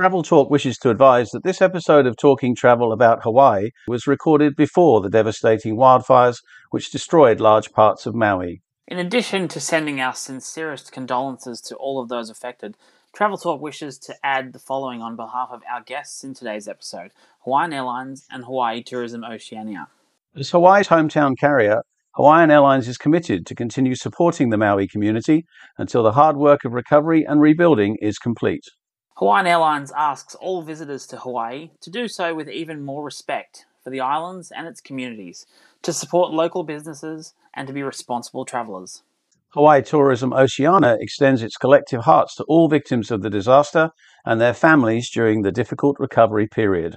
Travel Talk wishes to advise that this episode of Talking Travel about Hawaii was recorded before the devastating wildfires which destroyed large parts of Maui. In addition to sending our sincerest condolences to all of those affected, Travel Talk wishes to add the following on behalf of our guests in today's episode Hawaiian Airlines and Hawaii Tourism Oceania. As Hawaii's hometown carrier, Hawaiian Airlines is committed to continue supporting the Maui community until the hard work of recovery and rebuilding is complete. Hawaiian Airlines asks all visitors to Hawaii to do so with even more respect for the islands and its communities, to support local businesses, and to be responsible travellers. Hawaii Tourism Oceania extends its collective hearts to all victims of the disaster and their families during the difficult recovery period.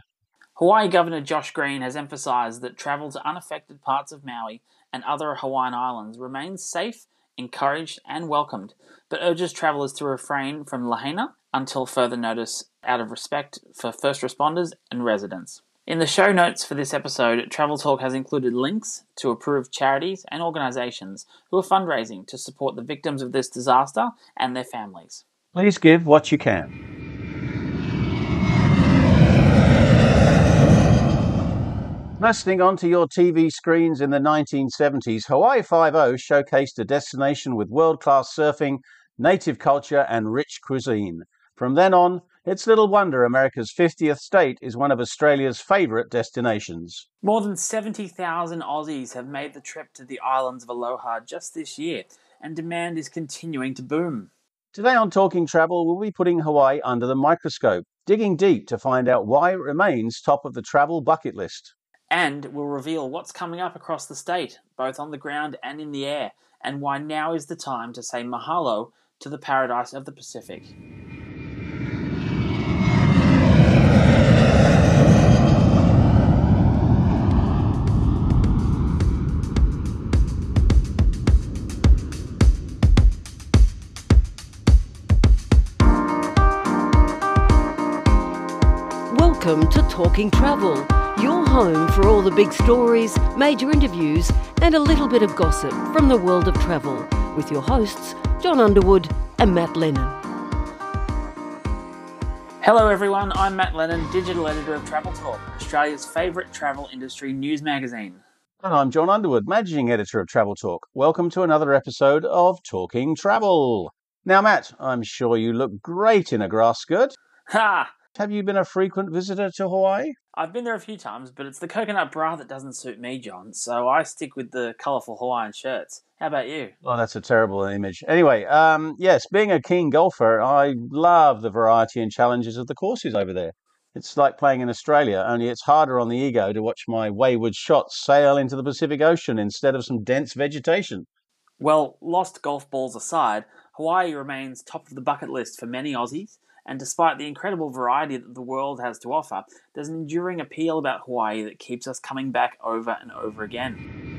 Hawaii Governor Josh Green has emphasised that travel to unaffected parts of Maui and other Hawaiian islands remains safe, encouraged, and welcomed, but urges travellers to refrain from lahaina until further notice out of respect for first responders and residents. In the show notes for this episode, Travel Talk has included links to approved charities and organisations who are fundraising to support the victims of this disaster and their families. Please give what you can. Listening onto your TV screens in the 1970s, Hawaii Five-O showcased a destination with world-class surfing, native culture, and rich cuisine. From then on, it's little wonder America's 50th state is one of Australia's favourite destinations. More than 70,000 Aussies have made the trip to the islands of Aloha just this year, and demand is continuing to boom. Today on Talking Travel, we'll be putting Hawaii under the microscope, digging deep to find out why it remains top of the travel bucket list. And we'll reveal what's coming up across the state, both on the ground and in the air, and why now is the time to say mahalo to the paradise of the Pacific. Talking Travel, your home for all the big stories, major interviews, and a little bit of gossip from the world of travel, with your hosts, John Underwood and Matt Lennon. Hello, everyone. I'm Matt Lennon, digital editor of Travel Talk, Australia's favourite travel industry news magazine. And I'm John Underwood, managing editor of Travel Talk. Welcome to another episode of Talking Travel. Now, Matt, I'm sure you look great in a grass skirt. Ha! Have you been a frequent visitor to Hawaii? I've been there a few times, but it's the coconut bra that doesn't suit me, John, so I stick with the colourful Hawaiian shirts. How about you? Oh, that's a terrible image. Anyway, um, yes, being a keen golfer, I love the variety and challenges of the courses over there. It's like playing in Australia, only it's harder on the ego to watch my wayward shots sail into the Pacific Ocean instead of some dense vegetation. Well, lost golf balls aside, Hawaii remains top of the bucket list for many Aussies, and despite the incredible variety that the world has to offer, there's an enduring appeal about Hawaii that keeps us coming back over and over again.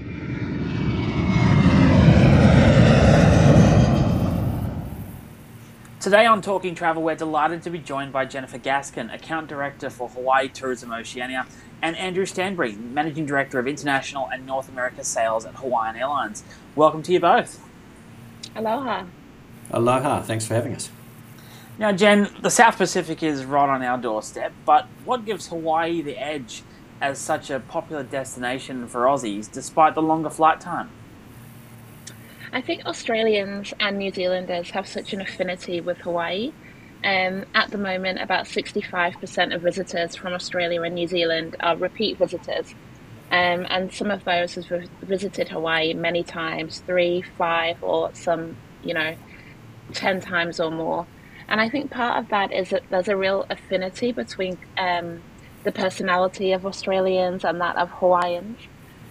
Today on Talking Travel, we're delighted to be joined by Jennifer Gaskin, Account Director for Hawaii Tourism Oceania, and Andrew Stanbury, Managing Director of International and North America Sales at Hawaiian Airlines. Welcome to you both. Aloha. Aloha. Thanks for having us. Now, Jen, the South Pacific is right on our doorstep, but what gives Hawaii the edge as such a popular destination for Aussies despite the longer flight time? I think Australians and New Zealanders have such an affinity with Hawaii. Um, at the moment, about 65% of visitors from Australia and New Zealand are repeat visitors. Um, and some of those have visited Hawaii many times three, five, or some, you know, 10 times or more. And I think part of that is that there's a real affinity between um, the personality of Australians and that of Hawaiians.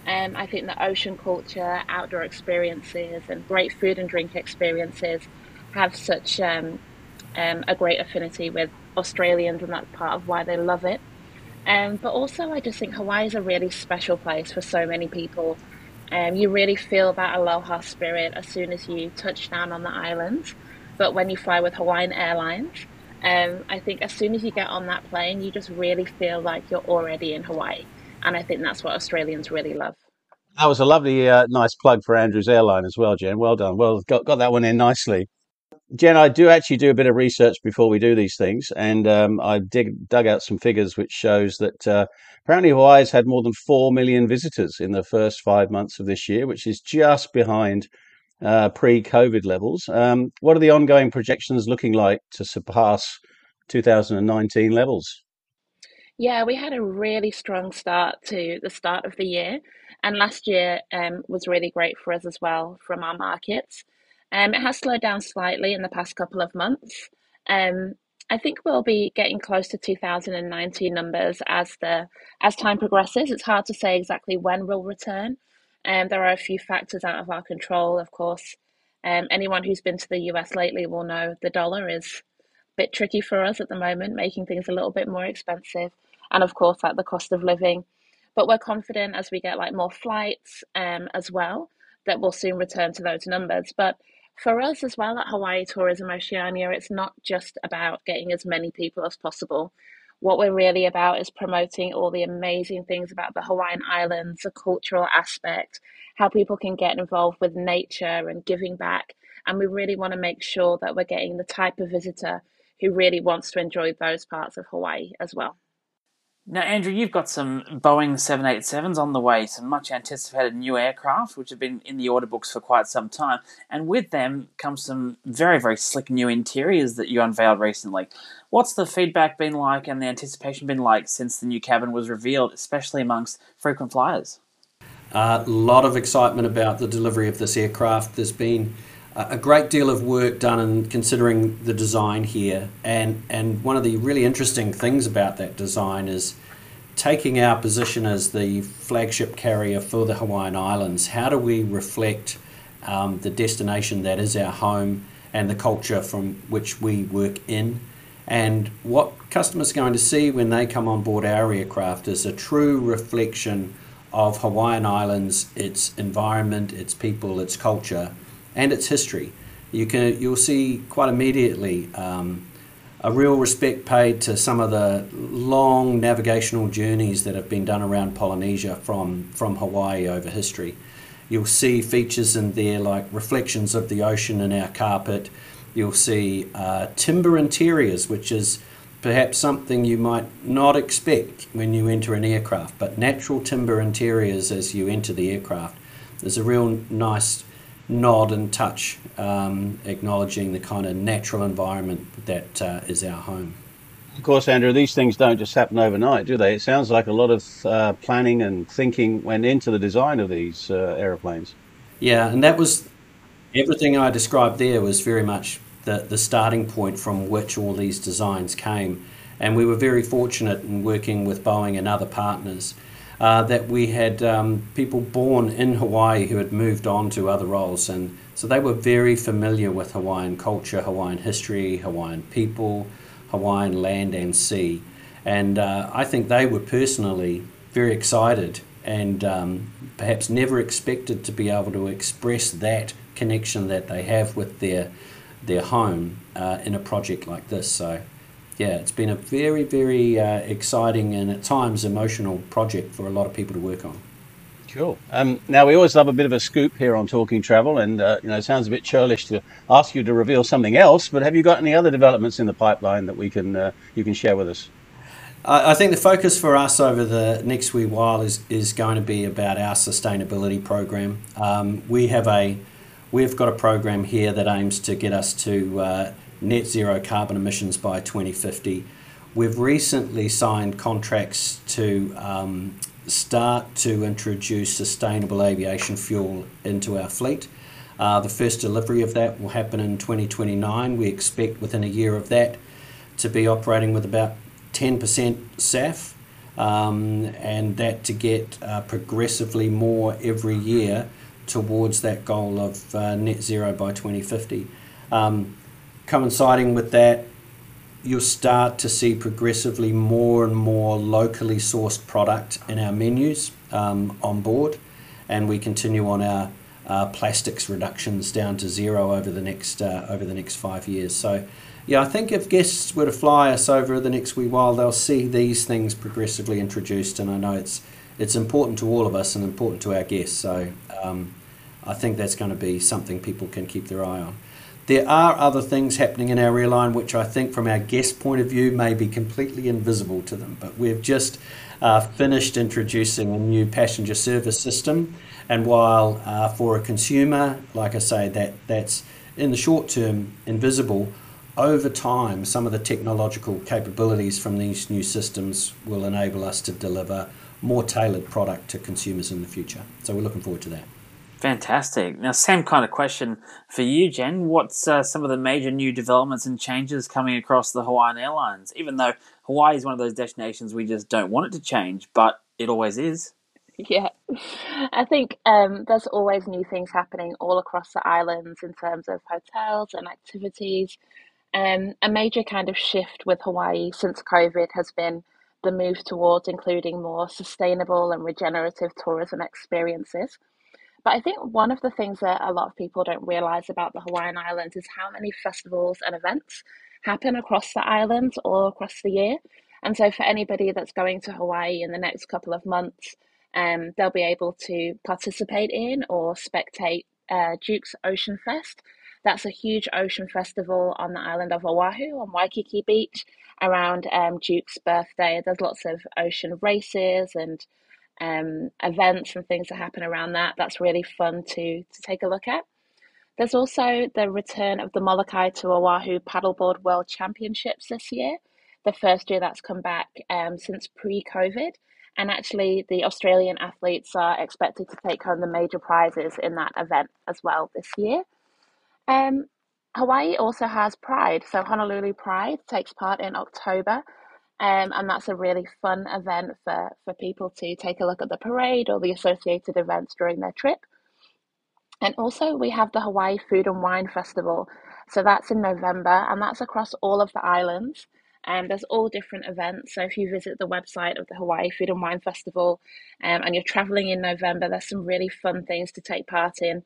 Um, I think the ocean culture, outdoor experiences, and great food and drink experiences have such um, um, a great affinity with Australians, and that's part of why they love it. Um, but also, I just think Hawaii is a really special place for so many people. Um, you really feel that aloha spirit as soon as you touch down on the island. But when you fly with Hawaiian Airlines, um, I think as soon as you get on that plane, you just really feel like you're already in Hawaii. And I think that's what Australians really love. That was a lovely, uh, nice plug for Andrew's airline as well, Jen. Well done. Well, got, got that one in nicely. Jen, I do actually do a bit of research before we do these things, and um, I dig, dug out some figures which shows that uh, apparently Hawaii's had more than four million visitors in the first five months of this year, which is just behind uh, pre-COVID levels. Um, what are the ongoing projections looking like to surpass 2019 levels? Yeah, we had a really strong start to the start of the year, and last year um, was really great for us as well from our markets. Um, it has slowed down slightly in the past couple of months. Um, I think we'll be getting close to 2019 numbers as the as time progresses. It's hard to say exactly when we'll return. Um, there are a few factors out of our control, of course. Um, anyone who's been to the US lately will know the dollar is a bit tricky for us at the moment, making things a little bit more expensive and of course like the cost of living. But we're confident as we get like more flights um, as well that we'll soon return to those numbers. But for us as well at Hawaii Tourism Oceania, it's not just about getting as many people as possible. What we're really about is promoting all the amazing things about the Hawaiian Islands, the cultural aspect, how people can get involved with nature and giving back. And we really want to make sure that we're getting the type of visitor who really wants to enjoy those parts of Hawaii as well. Now, Andrew, you've got some Boeing 787s on the way, some much anticipated new aircraft, which have been in the order books for quite some time. And with them comes some very, very slick new interiors that you unveiled recently. What's the feedback been like and the anticipation been like since the new cabin was revealed, especially amongst frequent flyers? A uh, lot of excitement about the delivery of this aircraft. There's been a great deal of work done in considering the design here. And, and one of the really interesting things about that design is taking our position as the flagship carrier for the Hawaiian Islands. How do we reflect um, the destination that is our home and the culture from which we work in? And what customers are going to see when they come on board our aircraft is a true reflection of Hawaiian Islands, its environment, its people, its culture and its history. You can you'll see quite immediately um, a real respect paid to some of the long navigational journeys that have been done around Polynesia from from Hawaii over history. You'll see features in there like reflections of the ocean in our carpet. You'll see uh, timber interiors, which is perhaps something you might not expect when you enter an aircraft, but natural timber interiors as you enter the aircraft. There's a real nice nod and touch, um, acknowledging the kind of natural environment that uh, is our home. Of course, Andrew, these things don't just happen overnight, do they? It sounds like a lot of uh, planning and thinking went into the design of these uh, aeroplanes. Yeah, and that was everything I described there was very much the, the starting point from which all these designs came. And we were very fortunate in working with Boeing and other partners uh, that we had um, people born in Hawaii who had moved on to other roles. And so they were very familiar with Hawaiian culture, Hawaiian history, Hawaiian people, Hawaiian land and sea. And uh, I think they were personally very excited and um, perhaps never expected to be able to express that connection that they have with their their home uh, in a project like this. So yeah, it's been a very, very uh, exciting and at times emotional project for a lot of people to work on. Cool. Um, now we always love a bit of a scoop here on Talking Travel, and uh, you know it sounds a bit churlish to ask you to reveal something else. But have you got any other developments in the pipeline that we can uh, you can share with us? I think the focus for us over the next wee while is is going to be about our sustainability program. Um, we have a we've got a program here that aims to get us to uh, net zero carbon emissions by 2050. We've recently signed contracts to um, start to introduce sustainable aviation fuel into our fleet. Uh, the first delivery of that will happen in 2029. We expect within a year of that to be operating with about 10% SAF um, and that to get uh, progressively more every year towards that goal of uh, net zero by 2050. Um, coinciding with that, you'll start to see progressively more and more locally sourced product in our menus um, on board, and we continue on our uh, plastics reductions down to zero over the next uh, over the next five years. So, yeah, I think if guests were to fly us over the next wee while, they'll see these things progressively introduced, and I know it's it's important to all of us and important to our guests. So, um, I think that's going to be something people can keep their eye on. There are other things happening in our airline which I think, from our guest point of view, may be completely invisible to them. But we've just uh, finished introducing a new passenger service system, and while uh, for a consumer, like I say, that that's in the short term invisible, over time, some of the technological capabilities from these new systems will enable us to deliver more tailored product to consumers in the future. So we're looking forward to that. Fantastic. Now, same kind of question for you, Jen. What's uh, some of the major new developments and changes coming across the Hawaiian Airlines? Even though Hawaii is one of those destinations we just don't want it to change, but it always is. Yeah, I think um, there's always new things happening all across the islands in terms of hotels and activities. Um, a major kind of shift with Hawaii since COVID has been the move towards including more sustainable and regenerative tourism experiences. But I think one of the things that a lot of people don't realize about the Hawaiian Islands is how many festivals and events happen across the islands all across the year. And so, for anybody that's going to Hawaii in the next couple of months, um, they'll be able to participate in or spectate uh, Duke's Ocean Fest. That's a huge ocean festival on the island of Oahu on Waikiki Beach around um, Duke's birthday. There's lots of ocean races and um, events and things that happen around that. That's really fun to to take a look at. There's also the return of the Molokai to Oahu Paddleboard World Championships this year, the first year that's come back um, since pre-COVID. And actually, the Australian athletes are expected to take home the major prizes in that event as well this year. Um, Hawaii also has Pride, so Honolulu Pride takes part in October, um, and that's a really fun event for, for people to take a look at the parade or the associated events during their trip. And also, we have the Hawaii Food and Wine Festival. So that's in November, and that's across all of the islands. And um, there's all different events. So if you visit the website of the Hawaii Food and Wine Festival um, and you're traveling in November, there's some really fun things to take part in.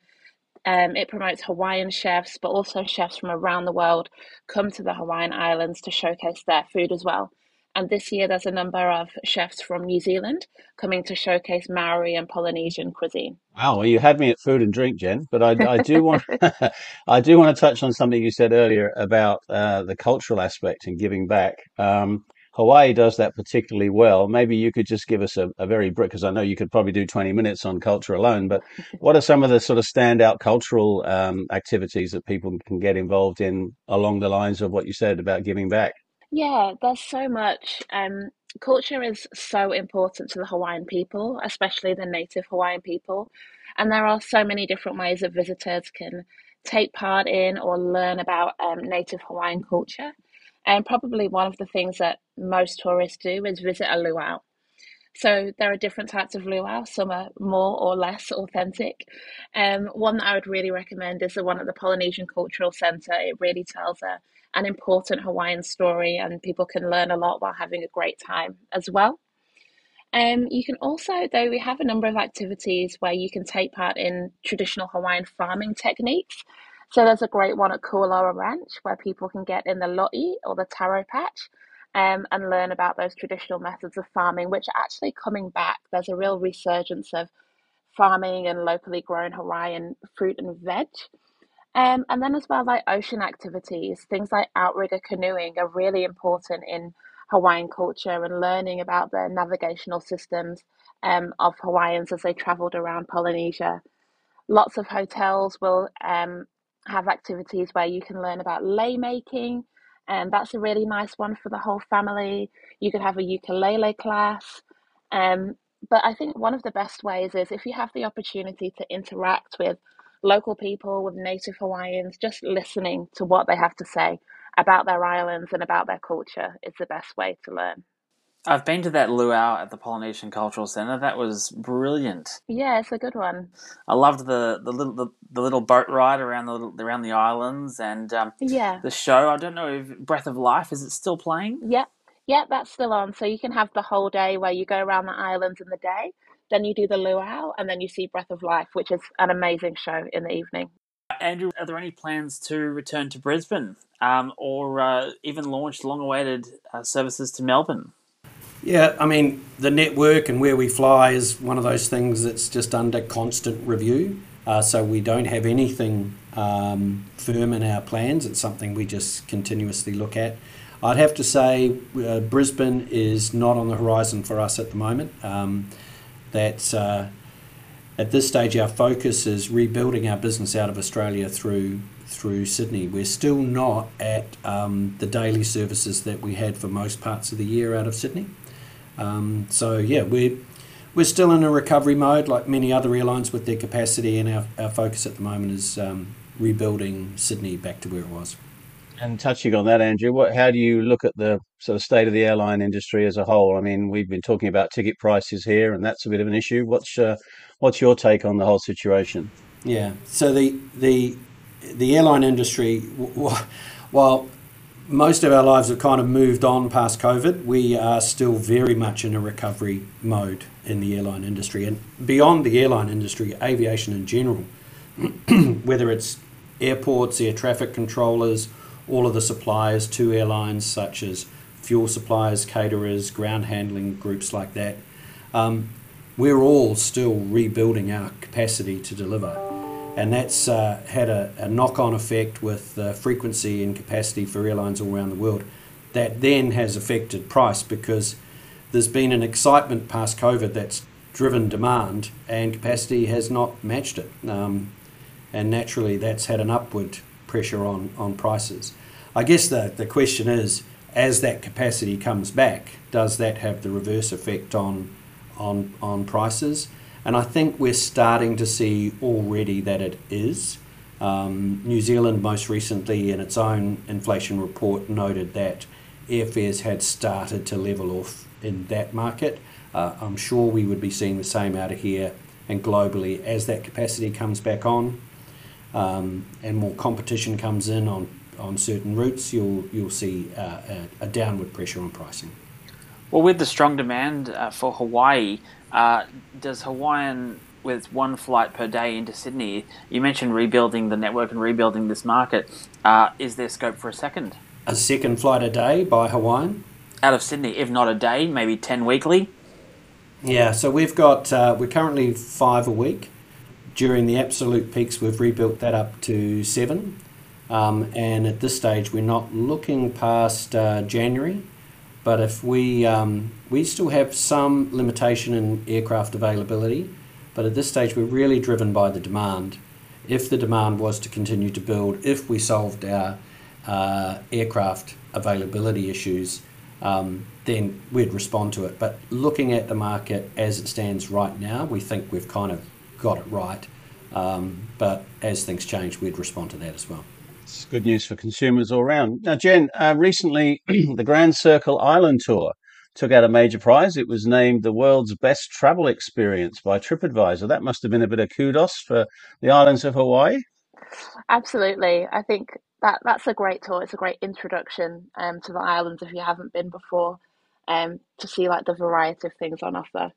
Um, it promotes Hawaiian chefs, but also chefs from around the world come to the Hawaiian Islands to showcase their food as well. And this year, there's a number of chefs from New Zealand coming to showcase Maori and Polynesian cuisine. Wow, well, you had me at food and drink, Jen. But I, I do want, I do want to touch on something you said earlier about uh, the cultural aspect and giving back. Um, Hawaii does that particularly well. Maybe you could just give us a, a very brief, because I know you could probably do 20 minutes on culture alone, but what are some of the sort of standout cultural um, activities that people can get involved in along the lines of what you said about giving back? Yeah, there's so much. Um, culture is so important to the Hawaiian people, especially the native Hawaiian people. And there are so many different ways that visitors can take part in or learn about um, native Hawaiian culture. And probably one of the things that most tourists do is visit a luau. So there are different types of luau. Some are more or less authentic. Um, one that I would really recommend is the one at the Polynesian Cultural Centre. It really tells a an important Hawaiian story, and people can learn a lot while having a great time as well. Um, you can also, though, we have a number of activities where you can take part in traditional Hawaiian farming techniques. So there's a great one at Kualoa Ranch where people can get in the lo'i or the taro patch um, and learn about those traditional methods of farming, which are actually coming back. There's a real resurgence of farming and locally grown Hawaiian fruit and veg. Um, and then as well, like ocean activities, things like outrigger canoeing are really important in Hawaiian culture and learning about the navigational systems um, of Hawaiians as they traveled around Polynesia. Lots of hotels will um, have activities where you can learn about lei making, and that's a really nice one for the whole family. You could have a ukulele class. Um, but I think one of the best ways is if you have the opportunity to interact with local people, with native Hawaiians, just listening to what they have to say about their islands and about their culture is the best way to learn. I've been to that luau at the Polynesian Cultural Centre. That was brilliant. Yeah, it's a good one. I loved the the little the, the little boat ride around the around the islands and um, yeah the show. I don't know if Breath of Life is it still playing? Yeah, yeah, that's still on. So you can have the whole day where you go around the islands in the day, then you do the luau, and then you see Breath of Life, which is an amazing show in the evening. Andrew, are there any plans to return to Brisbane um, or uh, even launch long awaited uh, services to Melbourne? Yeah, I mean, the network and where we fly is one of those things that's just under constant review. Uh, so we don't have anything um, firm in our plans. It's something we just continuously look at. I'd have to say uh, Brisbane is not on the horizon for us at the moment. Um, that's uh, at this stage our focus is rebuilding our business out of Australia through through Sydney. We're still not at um, the daily services that we had for most parts of the year out of Sydney. Um, so yeah, we're we're still in a recovery mode, like many other airlines with their capacity, and our, our focus at the moment is um, rebuilding Sydney back to where it was. And touching on that, Andrew, what, how do you look at the sort of state of the airline industry as a whole? I mean, we've been talking about ticket prices here, and that's a bit of an issue. What's uh, what's your take on the whole situation? Yeah, so the the the airline industry, while most of our lives have kind of moved on past COVID, we are still very much in a recovery mode in the airline industry, and beyond the airline industry, aviation in general, whether it's airports, air traffic controllers all of the suppliers to airlines, such as fuel suppliers, caterers, ground handling groups like that. Um, we're all still rebuilding our capacity to deliver. And that's uh, had a, a knock on effect with uh, frequency and capacity for airlines all around the world. That then has affected price because there's been an excitement past COVID that's driven demand and capacity has not matched it. Um, and naturally, that's had an upward pressure on, on prices. I guess the, the question is as that capacity comes back, does that have the reverse effect on, on, on prices? And I think we're starting to see already that it is. Um, New Zealand, most recently, in its own inflation report, noted that airfares had started to level off in that market. Uh, I'm sure we would be seeing the same out of here and globally as that capacity comes back on um, and more competition comes in on, on certain routes, you'll, you'll see uh, a, a, downward pressure on pricing. Well, with the strong demand uh, for Hawaii, uh, does Hawaiian, with one flight per day into Sydney, you mentioned rebuilding the network and rebuilding this market, uh, is there scope for a second? A second flight a day by Hawaiian? Out of Sydney, if not a day, maybe 10 weekly? Yeah, so we've got, uh, we're currently five a week. During the absolute peaks, we've rebuilt that up to seven. Um, and at this stage, we're not looking past uh, January. But if we um, we still have some limitation in aircraft availability, but at this stage, we're really driven by the demand. If the demand was to continue to build, if we solved our uh, aircraft availability issues, um, then we'd respond to it. But looking at the market as it stands right now, we think we've kind of got it right. Um, but as things change, we'd respond to that as well. It's good news for consumers all round. Now, Jen, uh, recently the Grand Circle Island Tour took out a major prize. It was named the world's best travel experience by TripAdvisor. That must have been a bit of kudos for the islands of Hawaii. Absolutely. I think that that's a great tour. It's a great introduction um, to the islands if you haven't been before, um, to see like the variety of things on offer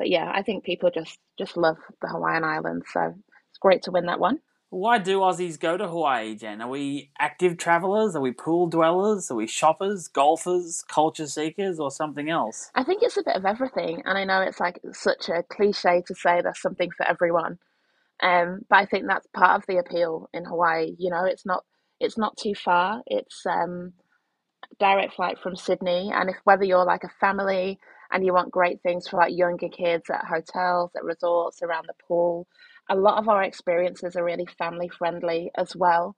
but yeah, I think people just just love the Hawaiian Islands, so it's great to win that one. Why do Aussies go to Hawaii, Jen? Are we active travelers? Are we pool dwellers? Are we shoppers, golfers, culture seekers, or something else? I think it's a bit of everything, and I know it's like such a cliche to say there's something for everyone, um, but I think that's part of the appeal in Hawaii. You know, it's not it's not too far. It's um, direct flight from Sydney, and if whether you're like a family and you want great things for like younger kids at hotels, at resorts, around the pool. A lot of our experiences are really family friendly as well.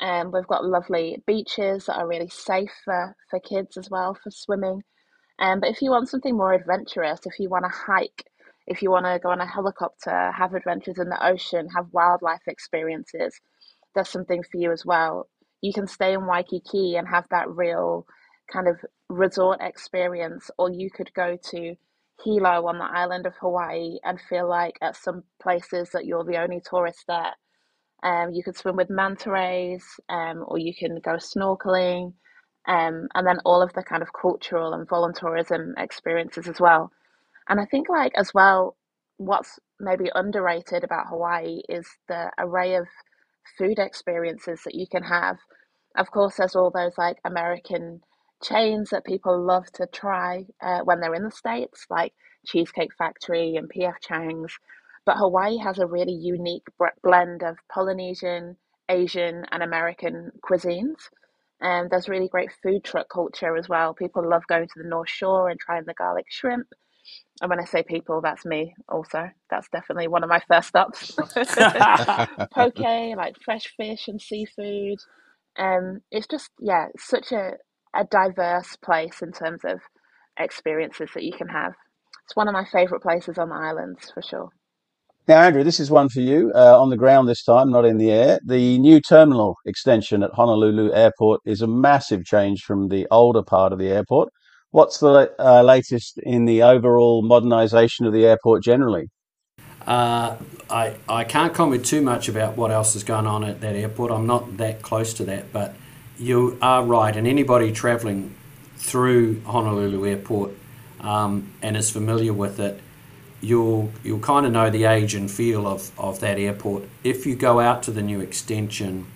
And um, we've got lovely beaches that are really safe for, for kids as well for swimming. Um, but if you want something more adventurous, if you want to hike, if you want to go on a helicopter, have adventures in the ocean, have wildlife experiences, there's something for you as well. You can stay in Waikiki and have that real kind of resort experience, or you could go to Hilo on the island of Hawaii and feel like at some places that you're the only tourist there. Um, you could swim with manta rays, um, or you can go snorkeling, um, and then all of the kind of cultural and volunteerism experiences as well. And I think, like, as well, what's maybe underrated about Hawaii is the array of food experiences that you can have. Of course, there's all those like American chains that people love to try uh, when they're in the States, like Cheesecake Factory and PF Chang's. But Hawaii has a really unique blend of Polynesian, Asian and American cuisines. And there's really great food truck culture as well. People love going to the North Shore and trying the garlic shrimp. And when I say people, that's me also. That's definitely one of my first stops. Poke, like fresh fish and seafood. Um, it's just, yeah, such a, a diverse place in terms of experiences that you can have. It's one of my favourite places on the islands for sure. Now, Andrew, this is one for you uh, on the ground this time, not in the air. The new terminal extension at Honolulu Airport is a massive change from the older part of the airport. What's the uh, latest in the overall modernisation of the airport generally? Uh, I, I can't comment too much about what else is going on at that airport. I'm not that close to that, but you are right. And anybody travelling through Honolulu Airport um, and is familiar with it, you'll you'll kind of know the age and feel of, of that airport. If you go out to the new extension,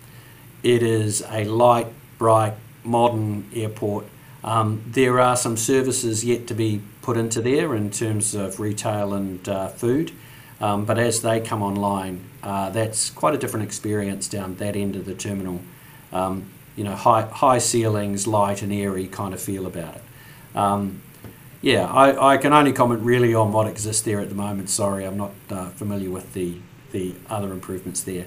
it is a light, bright, modern airport. Um, there are some services yet to be put into there in terms of retail and uh, food, um, but as they come online, uh, that's quite a different experience down that end of the terminal. Um, you know, high high ceilings, light and airy kind of feel about it. Um, yeah, I, I can only comment really on what exists there at the moment. Sorry, I'm not uh, familiar with the, the other improvements there.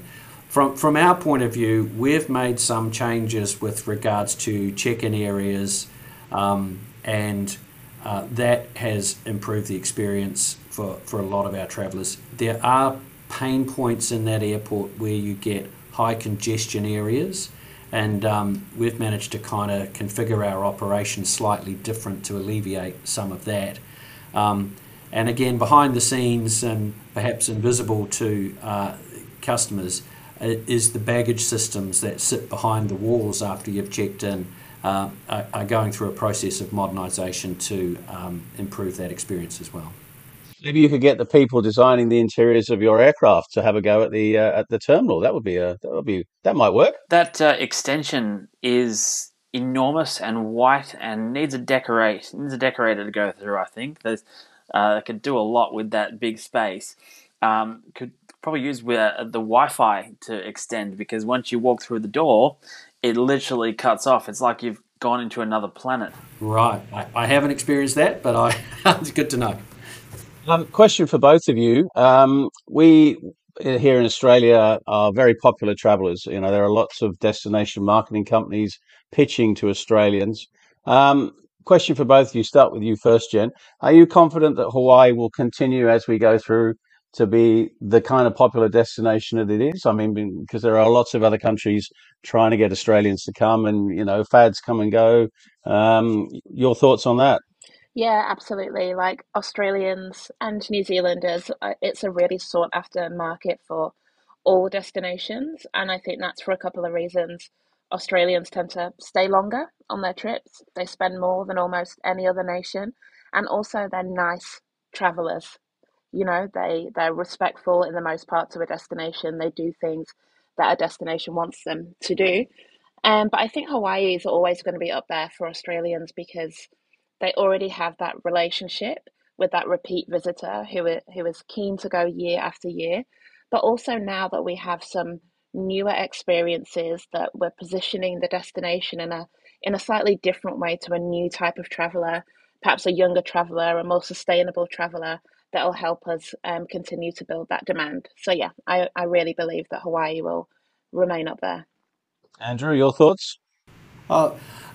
From, from our point of view, we've made some changes with regards to check in areas, um, and uh, that has improved the experience for, for a lot of our travellers. There are pain points in that airport where you get high congestion areas and um, we've managed to kind of configure our operation slightly different to alleviate some of that. Um, and again, behind the scenes and perhaps invisible to uh, customers uh, is the baggage systems that sit behind the walls after you've checked in. Uh, are, going through a process of modernisation to um, improve that experience as well. Maybe you could get the people designing the interiors of your aircraft to have a go at the uh, at the terminal. That would be a that would be that might work. That uh, extension is enormous and white and needs a decorate needs a decorator to go through. I think there's uh, could do a lot with that big space. Um, could probably use uh, the Wi-Fi to extend because once you walk through the door, it literally cuts off. It's like you've gone into another planet. Right. I, I haven't experienced that, but I it's good to know. Um, question for both of you. Um, we here in Australia are very popular travellers. You know, there are lots of destination marketing companies pitching to Australians. Um, question for both of you. Start with you first, Jen. Are you confident that Hawaii will continue as we go through to be the kind of popular destination that it is? I mean, because there are lots of other countries trying to get Australians to come, and you know, fads come and go. Um, your thoughts on that? Yeah, absolutely. Like Australians and New Zealanders, uh, it's a really sought after market for all destinations. And I think that's for a couple of reasons. Australians tend to stay longer on their trips, they spend more than almost any other nation. And also, they're nice travelers. You know, they, they're respectful in the most parts of a destination, they do things that a destination wants them to do. Um, but I think Hawaii is always going to be up there for Australians because they already have that relationship with that repeat visitor who who is keen to go year after year. But also now that we have some newer experiences that we're positioning the destination in a in a slightly different way to a new type of traveler, perhaps a younger traveler, a more sustainable traveler that'll help us um, continue to build that demand. So yeah, I, I really believe that Hawaii will remain up there. Andrew, your thoughts? Uh,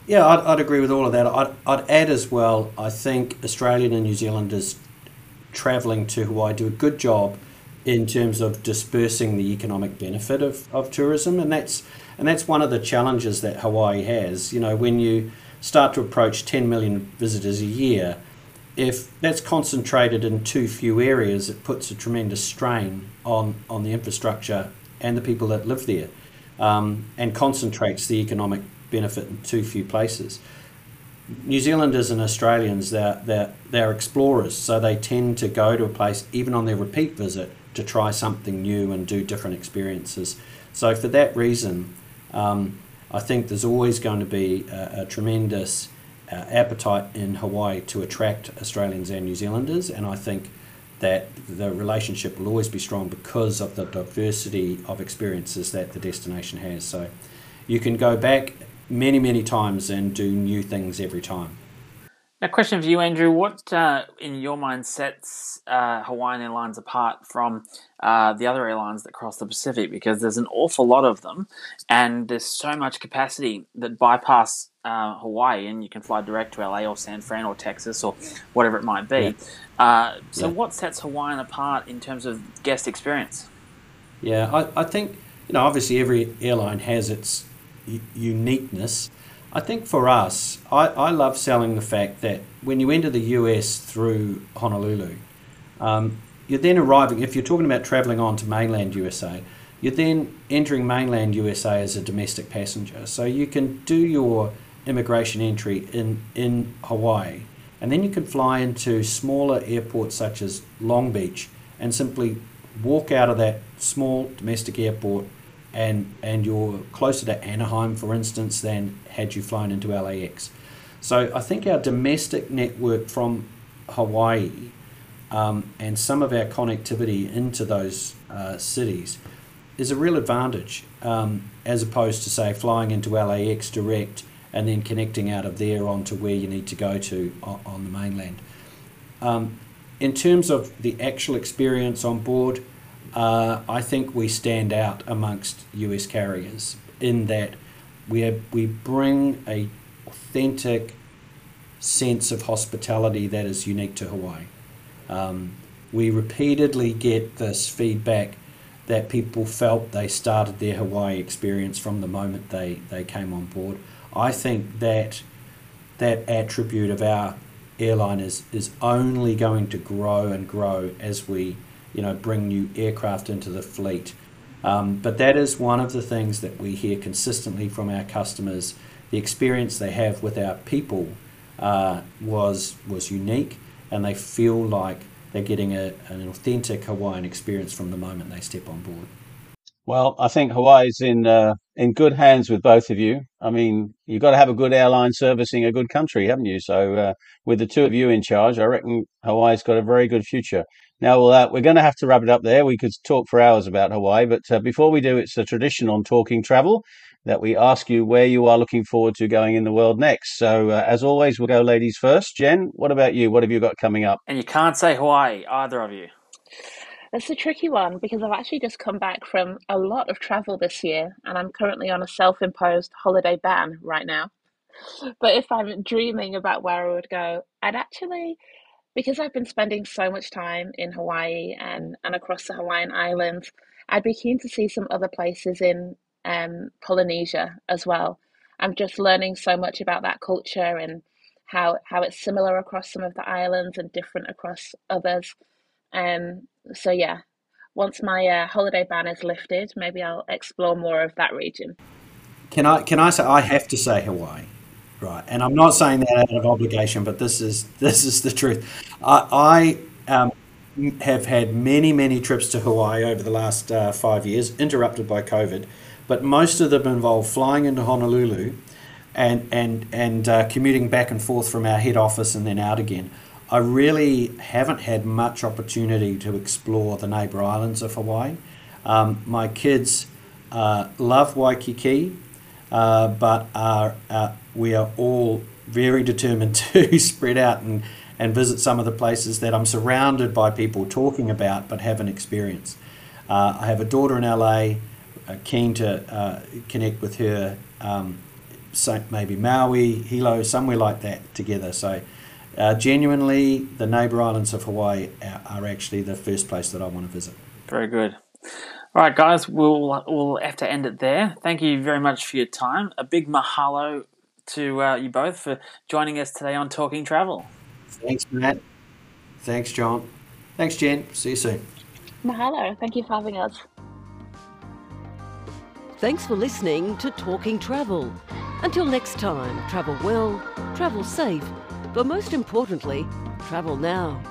yeah, I'd, I'd agree with all of that. I'd, I'd add as well, I think Australian and New Zealanders travelling to Hawaii do a good job in terms of dispersing the economic benefit of, of tourism and that's and that's one of the challenges that Hawaii has. You know, when you start to approach 10 million visitors a year, if that's concentrated in too few areas, it puts a tremendous strain on, on the infrastructure and the people that live there um, and concentrates the economic benefit in too few places. New Zealanders and Australians, they're, they're, they're explorers, so they tend to go to a place, even on their repeat visit, to try something new and do different experiences. So, for that reason, um, I think there's always going to be a, a tremendous uh, appetite in Hawaii to attract Australians and New Zealanders, and I think that the relationship will always be strong because of the diversity of experiences that the destination has. So you can go back many, many times and do new things every time. A question for you, Andrew. What, uh, in your mind, sets uh, Hawaiian Airlines apart from uh, the other airlines that cross the Pacific? Because there's an awful lot of them, and there's so much capacity that bypass uh, Hawaii, and you can fly direct to LA or San Fran or Texas or whatever it might be. Yeah. Uh, so, yeah. what sets Hawaiian apart in terms of guest experience? Yeah, I, I think you know obviously every airline has its uniqueness. I think for us, I, I love selling the fact that when you enter the US through Honolulu, um, you're then arriving, if you're talking about travelling on to mainland USA, you're then entering mainland USA as a domestic passenger. So you can do your immigration entry in, in Hawaii, and then you can fly into smaller airports such as Long Beach and simply walk out of that small domestic airport and and you're closer to Anaheim, for instance, than had you flown into LAX. So I think our domestic network from Hawaii um, and some of our connectivity into those uh, cities is a real advantage um, as opposed to say flying into LAX direct and then connecting out of there onto where you need to go to on, the mainland. Um, in terms of the actual experience on board, uh, I think we stand out amongst US carriers in that we we bring a authentic sense of hospitality that is unique to Hawaii. Um, we repeatedly get this feedback that people felt they started their Hawaii experience from the moment they, they came on board. I think that that attribute of our airline is, is only going to grow and grow as we you know, bring new aircraft into the fleet. Um, but that is one of the things that we hear consistently from our customers. The experience they have with our people uh, was was unique, and they feel like they're getting a, an authentic Hawaiian experience from the moment they step on board. Well, I think Hawaii's in uh, in good hands with both of you. I mean, you've got to have a good airline servicing a good country, haven't you? So, uh, with the two of you in charge, I reckon Hawaii's got a very good future. Now, well, uh, we're going to have to wrap it up there. We could talk for hours about Hawaii, but uh, before we do, it's a tradition on Talking Travel that we ask you where you are looking forward to going in the world next. So, uh, as always, we'll go ladies first. Jen, what about you? What have you got coming up? And you can't say Hawaii, either of you. It's a tricky one because I've actually just come back from a lot of travel this year and I'm currently on a self imposed holiday ban right now. But if I'm dreaming about where I would go, I'd actually because I've been spending so much time in Hawaii and, and across the Hawaiian Islands, I'd be keen to see some other places in um, Polynesia as well. I'm just learning so much about that culture and how how it's similar across some of the islands and different across others. Um, so yeah, once my uh, holiday ban is lifted, maybe I'll explore more of that region. Can I can I say I have to say Hawaii? Right, and I'm not saying that out of obligation, but this is this is the truth. I, I um, have had many many trips to Hawaii over the last uh, five years, interrupted by COVID, but most of them involve flying into Honolulu, and and and uh, commuting back and forth from our head office and then out again. I really haven't had much opportunity to explore the neighbour islands of Hawaii. Um, my kids uh, love Waikiki, uh, but are uh, we are all very determined to spread out and, and visit some of the places that I'm surrounded by people talking about but haven't experienced. Uh, I have a daughter in LA, uh, keen to uh, connect with her, um, maybe Maui, Hilo, somewhere like that together. So, uh, genuinely, the neighbour islands of Hawaii are actually the first place that I want to visit. Very good. All right, guys, we'll we'll have to end it there. Thank you very much for your time. A big mahalo to uh, you both for joining us today on Talking Travel. Thanks, Matt. Thanks, John. Thanks, Jen. See you soon. Mahalo. Thank you for having us. Thanks for listening to Talking Travel. Until next time, travel well, travel safe, but most importantly, travel now.